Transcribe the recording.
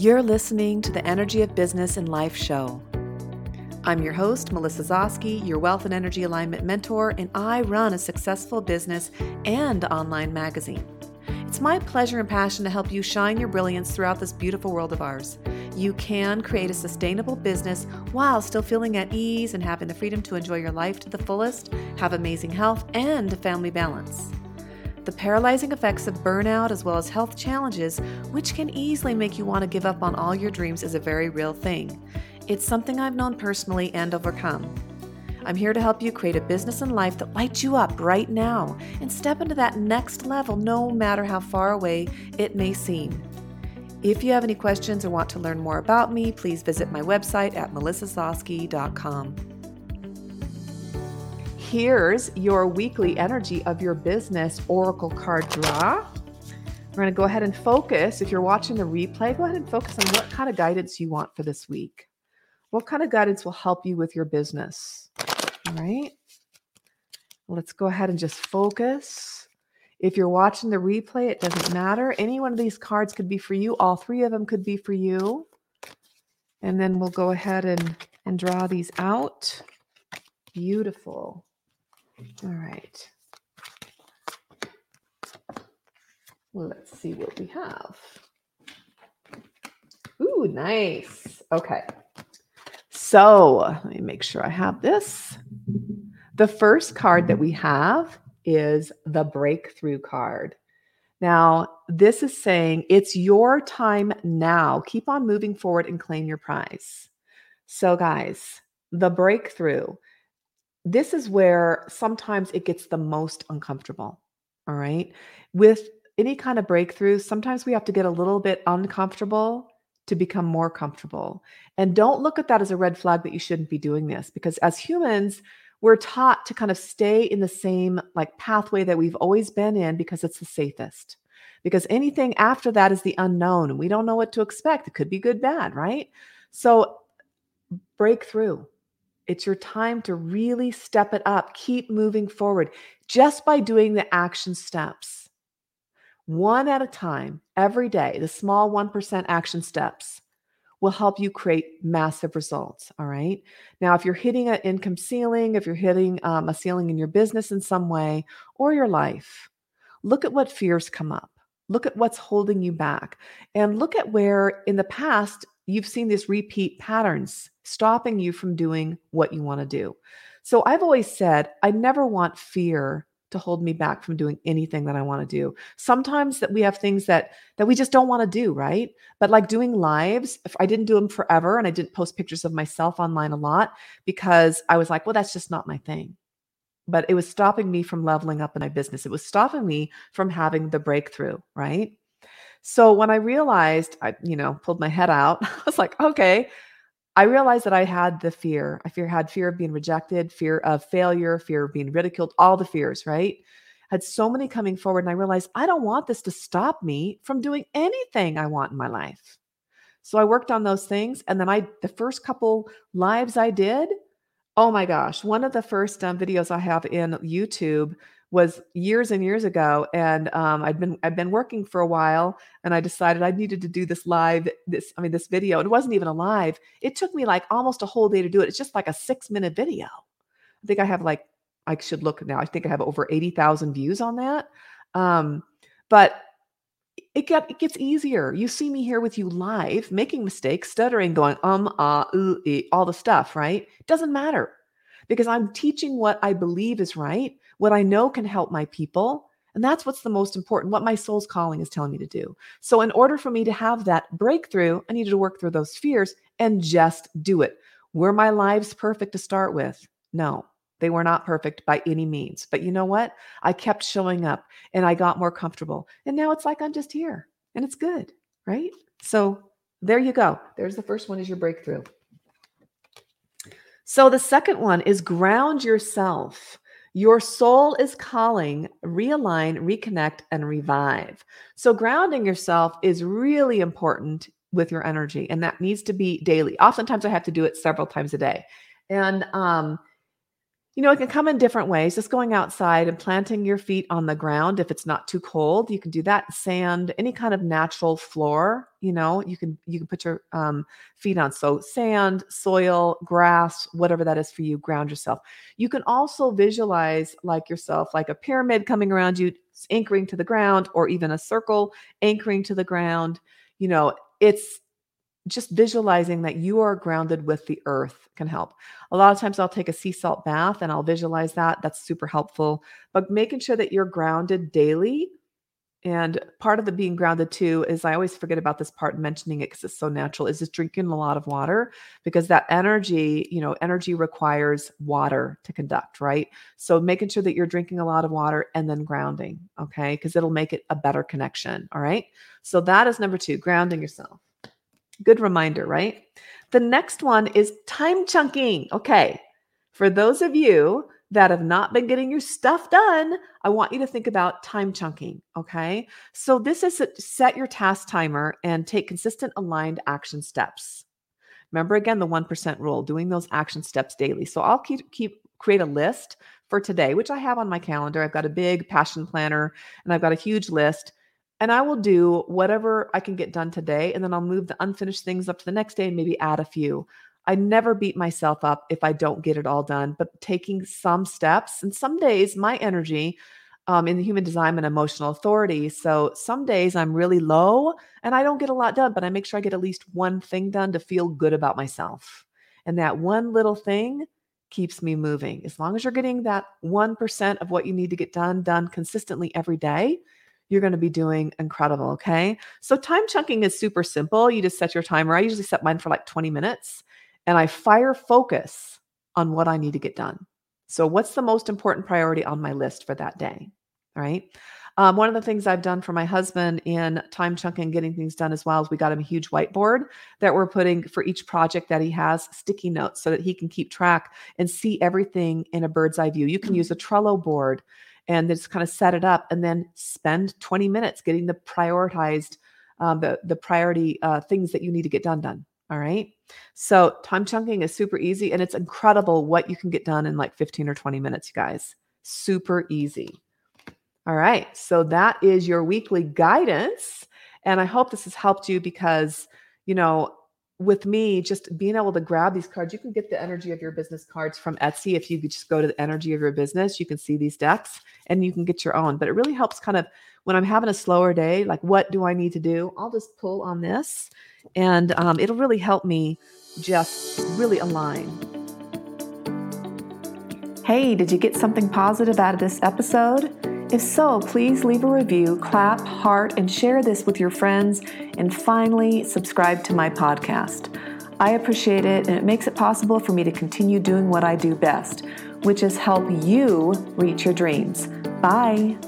You're listening to the Energy of Business and Life show. I'm your host, Melissa Zoske, your wealth and energy alignment mentor, and I run a successful business and online magazine. It's my pleasure and passion to help you shine your brilliance throughout this beautiful world of ours. You can create a sustainable business while still feeling at ease and having the freedom to enjoy your life to the fullest, have amazing health, and family balance. The paralyzing effects of burnout, as well as health challenges, which can easily make you want to give up on all your dreams, is a very real thing. It's something I've known personally and overcome. I'm here to help you create a business and life that lights you up right now and step into that next level no matter how far away it may seem. If you have any questions or want to learn more about me, please visit my website at melissazoske.com. Here's your weekly energy of your business oracle card draw. We're going to go ahead and focus. If you're watching the replay, go ahead and focus on what kind of guidance you want for this week. What kind of guidance will help you with your business? All right. Let's go ahead and just focus. If you're watching the replay, it doesn't matter. Any one of these cards could be for you. All three of them could be for you. And then we'll go ahead and, and draw these out. Beautiful. All right. Let's see what we have. Ooh, nice. Okay. So let me make sure I have this. The first card that we have is the breakthrough card. Now, this is saying it's your time now. Keep on moving forward and claim your prize. So, guys, the breakthrough, this is where sometimes it gets the most uncomfortable. All right. With any kind of breakthrough, sometimes we have to get a little bit uncomfortable to become more comfortable. And don't look at that as a red flag that you shouldn't be doing this because as humans, we're taught to kind of stay in the same like pathway that we've always been in because it's the safest. Because anything after that is the unknown and we don't know what to expect. It could be good, bad, right? So break through. It's your time to really step it up, keep moving forward just by doing the action steps one at a time, every day, the small 1% action steps will help you create massive results. All right. Now, if you're hitting an income ceiling, if you're hitting um, a ceiling in your business in some way or your life, look at what fears come up. Look at what's holding you back and look at where in the past you've seen these repeat patterns stopping you from doing what you want to do. So I've always said, I never want fear to hold me back from doing anything that I want to do. Sometimes that we have things that that we just don't want to do, right? But like doing lives, if I didn't do them forever and I didn't post pictures of myself online a lot because I was like, well that's just not my thing. But it was stopping me from leveling up in my business. It was stopping me from having the breakthrough, right? So when I realized I, you know, pulled my head out, I was like, okay, I realized that I had the fear. I fear had fear of being rejected, fear of failure, fear of being ridiculed, all the fears, right? Had so many coming forward and I realized I don't want this to stop me from doing anything I want in my life. So I worked on those things and then I the first couple lives I did, oh my gosh, one of the first um, videos I have in YouTube was years and years ago and um, i'd been i'd been working for a while and i decided i needed to do this live this i mean this video it wasn't even a live it took me like almost a whole day to do it. It's just like a six minute video. I think i have like i should look now. I think i have over 80000 views on that. Um, but it get it gets easier. You see me here with you live, making mistakes, stuttering, going um ah uh, all the stuff, right? Doesn't matter because I'm teaching what I believe is right what I know can help my people. And that's what's the most important, what my soul's calling is telling me to do. So, in order for me to have that breakthrough, I needed to work through those fears and just do it. Were my lives perfect to start with? No, they were not perfect by any means. But you know what? I kept showing up and I got more comfortable. And now it's like I'm just here and it's good, right? So, there you go. There's the first one is your breakthrough. So, the second one is ground yourself. Your soul is calling, realign, reconnect, and revive. So, grounding yourself is really important with your energy, and that needs to be daily. Oftentimes, I have to do it several times a day. And, um, you know, it can come in different ways. Just going outside and planting your feet on the ground if it's not too cold, you can do that. Sand, any kind of natural floor, you know, you can you can put your um, feet on. So sand, soil, grass, whatever that is for you, ground yourself. You can also visualize like yourself, like a pyramid coming around you, anchoring to the ground, or even a circle anchoring to the ground. You know, it's just visualizing that you are grounded with the earth can help. A lot of times I'll take a sea salt bath and I'll visualize that. That's super helpful. But making sure that you're grounded daily. And part of the being grounded too is I always forget about this part mentioning it because it's so natural is just drinking a lot of water because that energy, you know, energy requires water to conduct, right? So making sure that you're drinking a lot of water and then grounding, okay? Because it'll make it a better connection. All right. So that is number two, grounding yourself. Good reminder, right? The next one is time chunking. Okay. For those of you that have not been getting your stuff done, I want you to think about time chunking. Okay. So this is set your task timer and take consistent aligned action steps. Remember again the 1% rule, doing those action steps daily. So I'll keep keep create a list for today, which I have on my calendar. I've got a big passion planner and I've got a huge list and I will do whatever I can get done today. And then I'll move the unfinished things up to the next day and maybe add a few. I never beat myself up if I don't get it all done, but taking some steps. And some days, my energy um, in the human design and emotional authority. So some days I'm really low and I don't get a lot done, but I make sure I get at least one thing done to feel good about myself. And that one little thing keeps me moving. As long as you're getting that 1% of what you need to get done, done consistently every day, you're going to be doing incredible. Okay. So time chunking is super simple. You just set your timer. I usually set mine for like 20 minutes and I fire focus on what I need to get done. So, what's the most important priority on my list for that day? All right. Um, one of the things I've done for my husband in time chunking, getting things done as well, is we got him a huge whiteboard that we're putting for each project that he has sticky notes so that he can keep track and see everything in a bird's eye view. You can use a Trello board and just kind of set it up and then spend 20 minutes getting the prioritized um, the the priority uh, things that you need to get done done all right? So time chunking is super easy and it's incredible what you can get done in like 15 or 20 minutes you guys. Super easy. All right so that is your weekly guidance and i hope this has helped you because you know with me, just being able to grab these cards, you can get the energy of your business cards from Etsy. If you just go to the energy of your business, you can see these decks and you can get your own. But it really helps kind of when I'm having a slower day, like what do I need to do? I'll just pull on this and um, it'll really help me just really align. Hey, did you get something positive out of this episode? If so, please leave a review, clap, heart, and share this with your friends. And finally, subscribe to my podcast. I appreciate it, and it makes it possible for me to continue doing what I do best, which is help you reach your dreams. Bye.